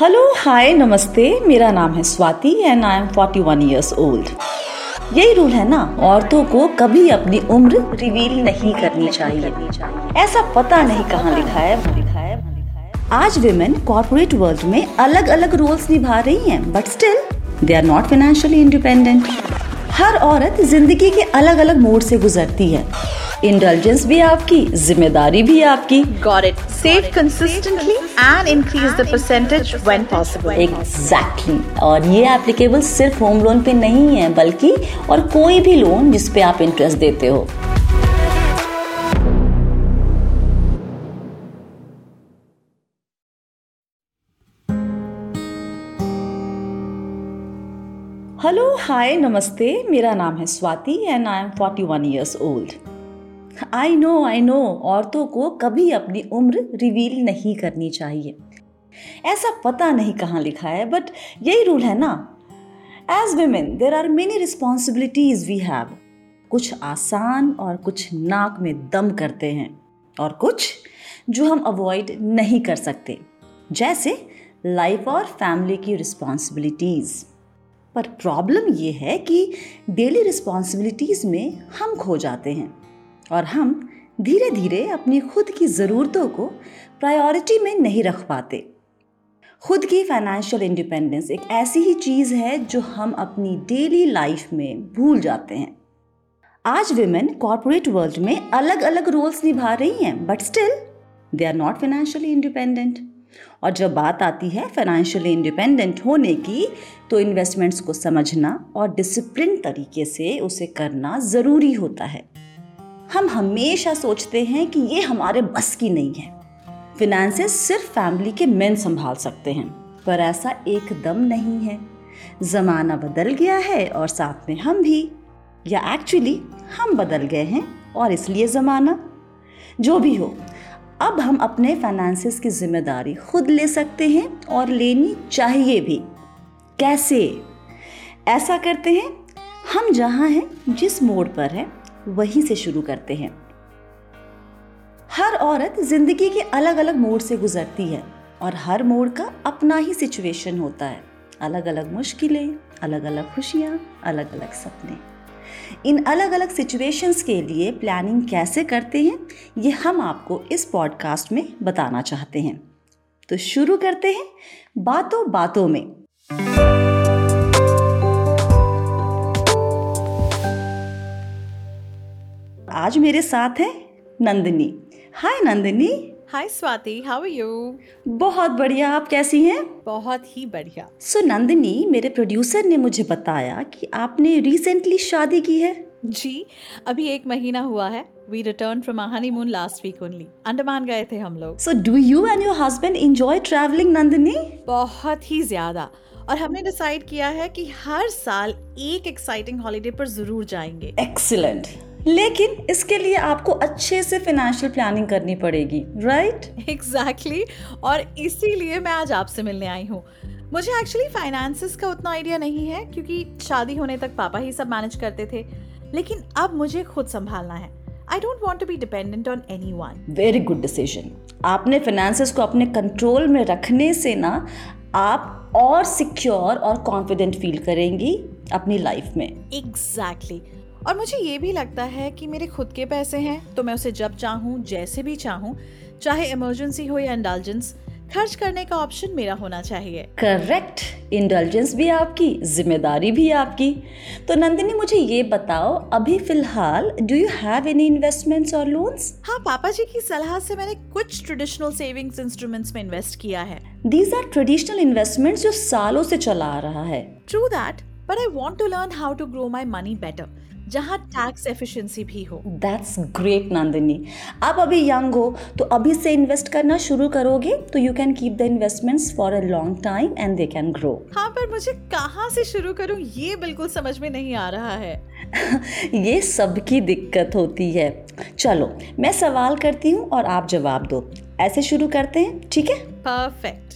Hello hi नमस्ते। मेरा नाम है Swati and I am 41 years old यही रूल है ना? औरतों को कभी अपनी उम्र रिवील नहीं करनी चाहिए। ऐसा पता नहीं कहाँ लिखा है। आज विमेन कॉर्पोरेट वर्ल्ड में अलग अलग रोल्स निभा रही हैं but still they are not financially independent हर औरत ज़िंदगी के अलग अलग मोड से गुजरती है। इंटेलिजेंस भी आपकी ज़िम्मेदारी भी आपकी। Got it. Save consistently and increase the percentage when possible. Exactly और ये एप्लीकेबल सिर्फ़ होम लोन पे नहीं है बल्कि और कोई भी लोन जिस पे आप इंटरेस्ट देते हो। हेलो हाय नमस्ते। मेरा नाम है Swati and I am 41 years old I know I know औरतों को कभी अपनी उम्र रिवील नहीं करनी चाहिए। ऐसा पता नहीं कहाँ लिखा है बट यही रूल है ना। As women there are many responsibilities we have कुछ आसान और कुछ नाक में दम करते हैं, और कुछ जो हम अवॉइड नहीं कर सकते। जैसे लाइफ और फैमिली की रिस्पॉन्सिबिलिटीज़ पर प्रॉब्लम ये है कि डेली रिस्पॉन्सिबिलिटीज़ में हम खो जाते हैं। और हम धीरे धीरे अपनी खुद की ज़रूरतों को प्रायोरिटी में नहीं रख पाते। खुद की फाइनेंशियल इंडिपेंडेंस एक ऐसी ही चीज़ है जो हम अपनी डेली लाइफ में भूल जाते हैं। आज वेमेन कॉरपोरेट वर्ल्ड में अलग अलग रोल्स निभा रही हैं but still they are not financially independent और जब बात आती है फाइनेंशियली इंडिपेंडेंट होने की तो इन्वेस्टमेंट्स को समझना और डिसिप्लिन तरीके से उसे करना ज़रूरी होता है। हम हमेशा सोचते हैं कि ये हमारे बस की नहीं है। फिनेंसेस सिर्फ़ फैमिली के मेन संभाल सकते हैं, पर ऐसा एकदम नहीं है। ज़माना बदल गया है और साथ में हम भी, या एक्चुअली हम बदल गए हैं और इसलिए ज़माना। जो भी हो, अब हम अपने फाइनेंसेस की ज़िम्मेदारी खुद ले सकते हैं और लेनी चाहिए भी। कैसे? ऐसा करते हैं, हम जहाँ हैं, जिस मोड़ पर हैं वहीं से शुरू करते हैं। हर औरत ज़िंदगी के अलग अलग मोड़ से गुजरती है और हर मोड़ का अपना ही सिचुएशन होता है। अलग अलग मुश्किलें अलग अलग खुशियाँ अलग अलग सपने। इन अलग अलग सिचुएशंस के लिए प्लानिंग कैसे करते हैं, ये हम आपको इस पॉडकास्ट में बताना चाहते हैं। तो शुरू करते हैं बातों बातों में। आज मेरे साथ है Nandini. Hi Nandini. Hi Swati how are you बहुत बढ़िया आप कैसी हैं? बहुत ही बढ़िया। सो so, नंदिनी मेरे प्रोड्यूसर ने मुझे बताया कि आपने रिसेंटली शादी की है। जी अभी एक महीना हुआ है। We return from honeymoon last week only Andaman गए थे हम लोग। So do you and your husband enjoy travelling Nandini? बहुत ही ज़्यादा। और हमने डिसाइड किया है कि हर साल एक एक्साइटिंग हॉलीडे पर ज़रूर जाएँगे। एक्सीलेंट लेकिन इसके लिए आपको अच्छे से फाइनेंशियल प्लानिंग करनी पड़ेगी राइट right? Exactly exactly. और इसीलिए मैं आज आपसे मिलने आई हूँ मुझे एक्चुअली फाइनेंसिस का उतना आइडिया नहीं है क्योंकि शादी होने तक पापा ही सब मैनेज करते थे लेकिन अब मुझे खुद संभालना है I don't want to be dependent on any one very good decision आपने फाइनेंसिस को अपने कंट्रोल में रखने से ना आप और सिक्योर और कॉन्फिडेंट फील करेंगी अपनी लाइफ में एग्जैक्टली exactly. और मुझे ये भी लगता है कि मेरे खुद के पैसे हैं तो मैं उसे जब चाहूँ जैसे भी चाहूँ चाहे इमरजेंसी हो या इंडल्जेंस खर्च करने का ऑप्शन मेरा होना चाहिए। करेक्ट इंडल्जेंस भी आपकी ज़िम्मेदारी भी आपकी। तो नंदिनी मुझे ये बताओ अभी फ़िलहाल do you have any investments और लोन्स हाँ पापा जी की सलाह से मैंने कुछ ट्रेडिशनल सेविंग्स इंस्ट्रूमेंट्स में इन्वेस्ट किया है। दीज आर ट्रेडिशनल इन्वेस्टमेंट्स जो सालों से चला आ रहा है। True that but I want to learn how to grow my money better जहाँ टैक्स एफिशिएंसी भी हो। दैट्स ग्रेट नंदिनी आप अभी यंग हो तो अभी से इन्वेस्ट करना शुरू करोगे तो you can keep the investments for a long time and they can grow हाँ पर मुझे कहाँ से शुरू करूँ ये बिल्कुल समझ में नहीं आ रहा है। ये सबकी दिक्कत होती है। चलो मैं सवाल करती हूँ और आप जवाब दो। ऐसे शुरू करते हैं ठीक है? परफेक्ट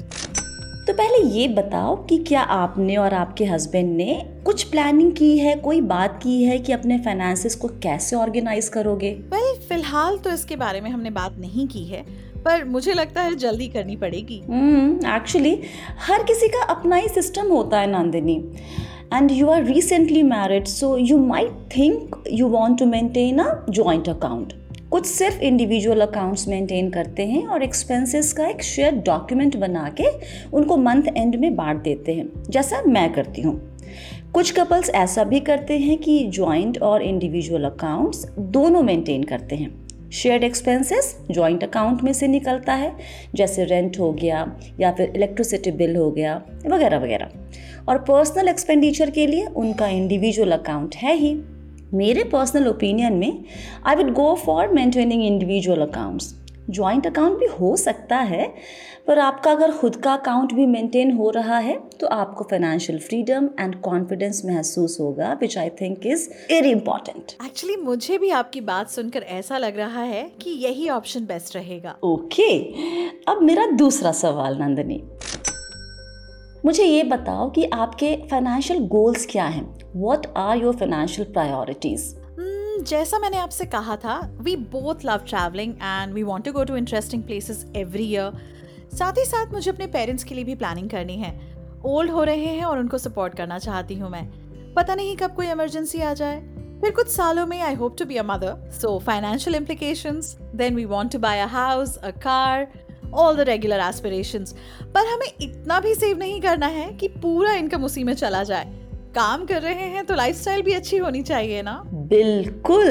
तो पहले ये बताओ कि क्या आपने और आपके हस्बैंड ने कुछ प्लानिंग की है कोई बात की है कि अपने फाइनेंसिस को कैसे ऑर्गेनाइज करोगे? वेल well, फ़िलहाल तो इसके बारे में हमने बात नहीं की है पर मुझे लगता है जल्दी करनी पड़ेगी। एक्चुअली hmm, हर किसी का अपना ही सिस्टम होता है Nandini. And you are recently married so you might think you want to maintain a joint account कुछ सिर्फ़ इंडिविजुअल अकाउंट्स मेंटेन करते हैं और एक्सपेंसेस का एक शेयर डॉक्यूमेंट बना के उनको मंथ एंड में बांट देते हैं। जैसा मैं करती हूँ। कुछ कपल्स ऐसा भी करते हैं कि जॉइंट और इंडिविजुअल अकाउंट्स दोनों मेंटेन करते हैं। शेयर्ड एक्सपेंसेस जॉइंट अकाउंट में से निकलता है, जैसे रेंट हो गया या फिर इलेक्ट्रिसिटी बिल हो गया, वगैरह वगैरह। और पर्सनल एक्सपेंडिचर के लिए उनका इंडिविजुअल अकाउंट है ही। मेरे पर्सनल ओपिनियन में I would go for maintaining individual accounts joint account भी हो सकता है पर आपका अगर खुद का अकाउंट भी मेंटेन हो रहा है तो आपको फाइनेंशियल फ्रीडम एंड कॉन्फिडेंस महसूस होगा which I think is very important actually मुझे भी आपकी बात सुनकर ऐसा लग रहा है कि यही ऑप्शन बेस्ट रहेगा। Okay okay. अब मेरा दूसरा सवाल नंदनी। मुझे ये बताओ कि आपके फाइनेंशियल गोल्स क्या हैं? What are your financial priorities जैसा मैंने आपसे कहा था we both love travelling and we want to go to interesting places every year साथ ही साथ मुझे अपने पेरेंट्स के लिए भी प्लानिंग करनी है। ओल्ड हो रहे हैं और उनको सपोर्ट करना चाहती हूँ मैं। पता नहीं कब कोई इमरजेंसी आ जाए। फिर कुछ सालों में I hope to be a mother so financial implications then we want to buy a house a car all the regular aspirations पर हमें इतना भी सेव नहीं करना है कि पूरा इनकम उसी में चला जाए। काम कर रहे हैं तो लाइफस्टाइल भी अच्छी होनी चाहिए ना? बिल्कुल।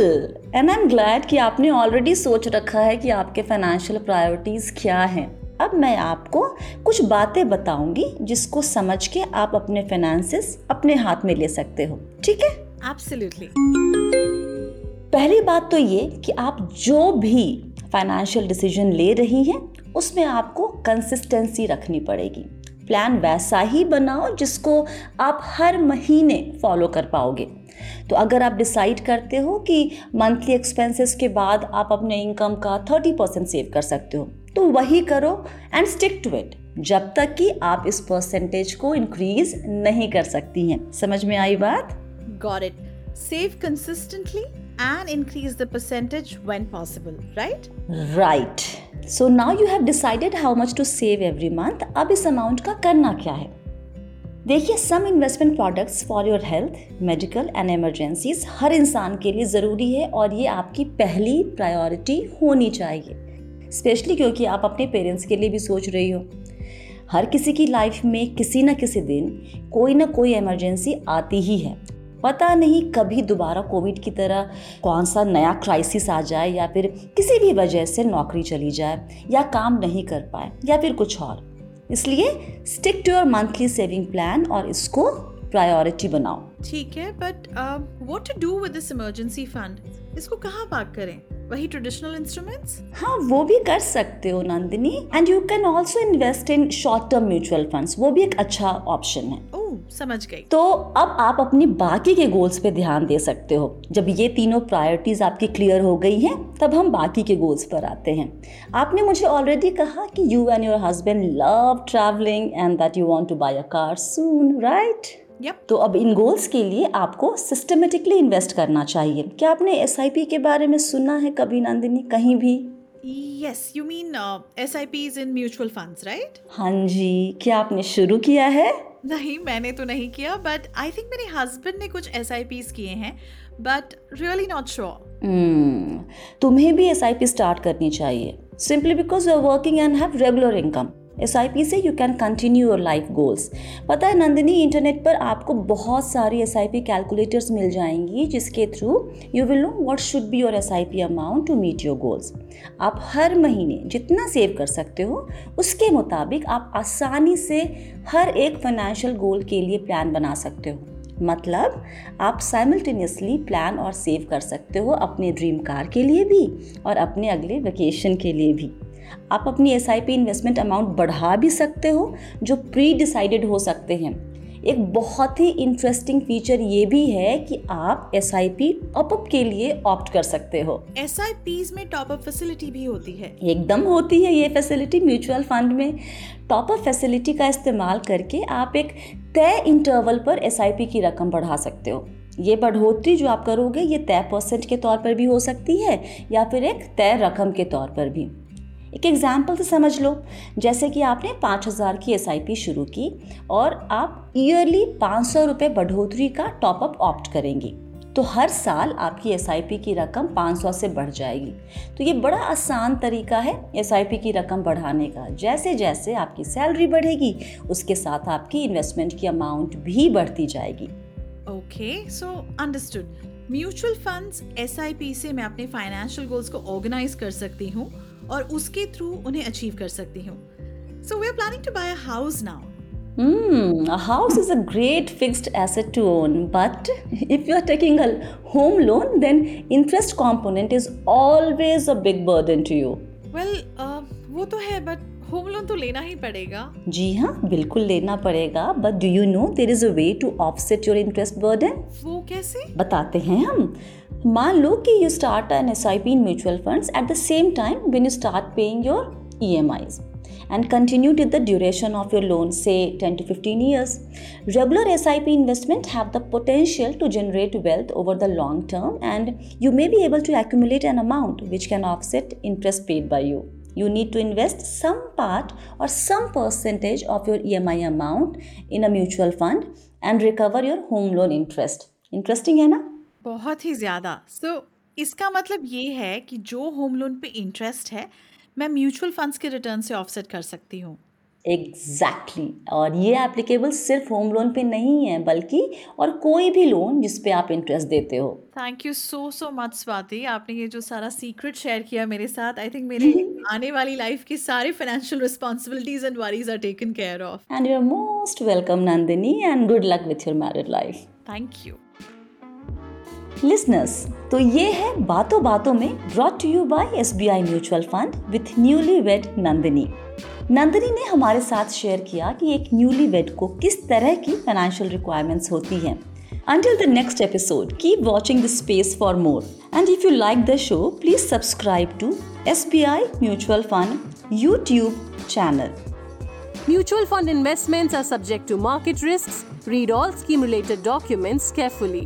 एंड आई एम ग्लैड कि आपने ऑलरेडी सोच रखा है कि आपके फाइनेंशियल प्रायोरिटीज क्या हैं। अब मैं आपको कुछ बातें बताऊँगी जिसको समझ के आप अपने फाइनेंसेस अपने हाथ में ले सकते हो। ठीक है? एब्सोल्युटली पहली बात तो ये कि आप जो भी फाइनेंशियल डिसीज़न ले रही हैं उसमें आपको कंसिस्टेंसी रखनी पड़ेगी। प्लान वैसा ही बनाओ जिसको आप हर महीने फॉलो कर पाओगे। तो अगर आप डिसाइड करते हो कि मंथली एक्सपेंसेस के बाद आप अपने इनकम का थर्टी परसेंट सेव कर सकते हो तो वही करो एंड स्टिक टू इट जब तक कि आप इस परसेंटेज को इंक्रीज नहीं कर सकती हैं। समझ में आई बात? Got it save consistently and increase the percentage when possible, right? Right. So now you have decided how much to save every month अब इस अमाउंट का करना क्या है? देखिए some investment products for your health medical and emergencies हर इंसान के लिए ज़रूरी है और ये आपकी पहली प्रायोरिटी होनी चाहिए। स्पेशली क्योंकि आप अपने पेरेंट्स के लिए भी सोच रही हो। हर किसी की लाइफ में किसी न किसी दिन कोई ना कोई इमरजेंसी आती ही है। पता नहीं कभी दोबारा कोविड की तरह कौन सा नया क्राइसिस आ जाए या फिर किसी भी वजह से नौकरी चली जाए या काम नहीं कर पाए या फिर कुछ और। इसलिए stick to your monthly saving plan और इसको प्रायोरिटी बनाओ। ठीक है but what to do with this emergency fund इसको कहाँ पार्क करें? वही ट्रेडिशनल इंस्ट्रूमेंट्स हाँ वो भी कर सकते हो Nandini. And you can also invest in short term mutual funds वो भी एक अच्छा ऑप्शन है। समझ गई। तो अब आप अपनी बाकी के गोल्स पे ध्यान दे सकते हो। जब ये तीनों प्रायोरिटीज आपकी क्लियर हो गई हैं तब हम बाकी के गोल्स पर आते हैं। आपने मुझे ऑलरेडी कहा कि you and your husband love travelling and that you want to buy a car soon right Yep. तो अब इन गोल्स के लिए आपको सिस्टमेटिकली इन्वेस्ट करना चाहिए। क्या आपने एस के बारे में सुना है कभी नंदिनी? कहीं भी? Yes you mean S I P in mutual funds right हाँ जी। क्या आपने शुरू किया है? नहीं मैंने तो नहीं किया बट आई थिंक मेरे हस्बैंड ने कुछ एस आई पीज किए हैं बट रियली नॉट श्योर तुम्हें भी एस आई पी स्टार्ट करनी चाहिए। Simply because you are working and have regular income P से you can continue your life goals पता है नंदिनी इंटरनेट पर आपको बहुत सारी पी कैलकुलेटर्स मिल जाएँगी, जिसके through you will know what should be your P amount to meet your goals आप हर महीने जितना सेव कर सकते हो, उसके मुताबिक आप आसानी से हर एक फाइनेंशियल गोल के लिए प्लान बना सकते हो. मतलब आप साइमल्टेनियसली प्लान और सेव कर सकते हो अपने ड्रीम कार के लिए भी और अपने अगले वेकेशन के लिए भी. आप अपनी एसआईपी इन्वेस्टमेंट अमाउंट बढ़ा भी सकते हो जो प्री डिसाइडेड हो सकते हैं। एक बहुत ही इंटरेस्टिंग फीचर ये भी है कि आप एस आई पी टॉपअप के लिए ऑप्ट कर सकते हो। एस आई पी में टॉपअप फैसिलिटी भी होती है। एकदम होती है ये फैसिलिटी म्यूचुअल फंड में। टॉपअप फैसिलिटी का इस्तेमाल करके आप एक तय इंटरवल पर एस आई पी की रकम बढ़ा सकते हो। ये बढ़ोतरी जो आप करोगे ये तय परसेंट के तौर पर भी हो सकती है या फिर एक तय रकम के तौर पर भी। एक एग्ज़ाम्पल से समझ लो। जैसे कि आपने पाँच हज़ार की एसआईपी शुरू की और आप ईयरली पाँच सौ रुपये बढ़ोतरी का टॉपअप ऑप्ट करेंगी। तो हर साल आपकी एसआईपी की रकम 500 से बढ़ जाएगी। तो ये बड़ा आसान तरीका है एसआईपी की रकम बढ़ाने का। जैसे जैसे आपकी सैलरी बढ़ेगी, उसके साथ आपकी इन्वेस्टमेंट की अमाउंट भी बढ़ती जाएगी। Okay so understood mutual funds S से मैं अपने फाइनेंशियल गोल्स को ऑर्गेनाइज कर सकती हूँ। और उसके थ्रू उन्हें अचीव कर सकती हूँ so we are planning to buy a house now Hmm, a house is a great fixed asset to own, but if you are taking a home loan, then interest component is always a big burden to you. Well, uh, वो तो है but home loan तो लेना ही पड़ेगा। जी हाँ बिल्कुल लेना पड़ेगा but do you know there is a way to offset your interest burden वो कैसे? बताते हैं हम। मान लो कि you start an S I P in mutual fund at the same time when you start paying your E M Is and continue to the duration of your loan say ten to fifteen years regular S I P investment have the potential to generate wealth over the long term and you may be able to accumulate an amount which can offset interest paid by you you need to invest some part और some percentage of your E M I amount in a mutual fund and recover your home loan interest interesting है ना? बहुत ही ज़्यादा। सो so, इसका मतलब ये है कि जो होम लोन पे इंटरेस्ट है मैं म्यूचुअल फंड्स के रिटर्न से ऑफसेट कर सकती हूँ। Exactly exactly. और ये एप्लीकेबल सिर्फ़ होम लोन पे नहीं है बल्कि और कोई भी लोन जिस पे आप इंटरेस्ट देते हो। Thank you so so much Swati आपने ये जो सारा सीक्रेट शेयर किया मेरे साथ आई थिंक मेरे आने वाली लाइफ की सारी financial responsibilities and worries are taken care of and you are most welcome Nandini and good luck with your married life thank you listeners तो ये है बातों बातों में brought to you by S B I mutual fund with newly wed Nandini Nandini ने हमारे साथ share किया कि एक न्यूली वेड को किस तरह की फाइनेंशियल रिक्वायरमेंट्स होती हैं Until the next episode, keep watching this space for more. And if you like the show, please subscribe to SBI Mutual Fund YouTube channel. Mutual fund investments are subject to market risks. Read all scheme related documents carefully.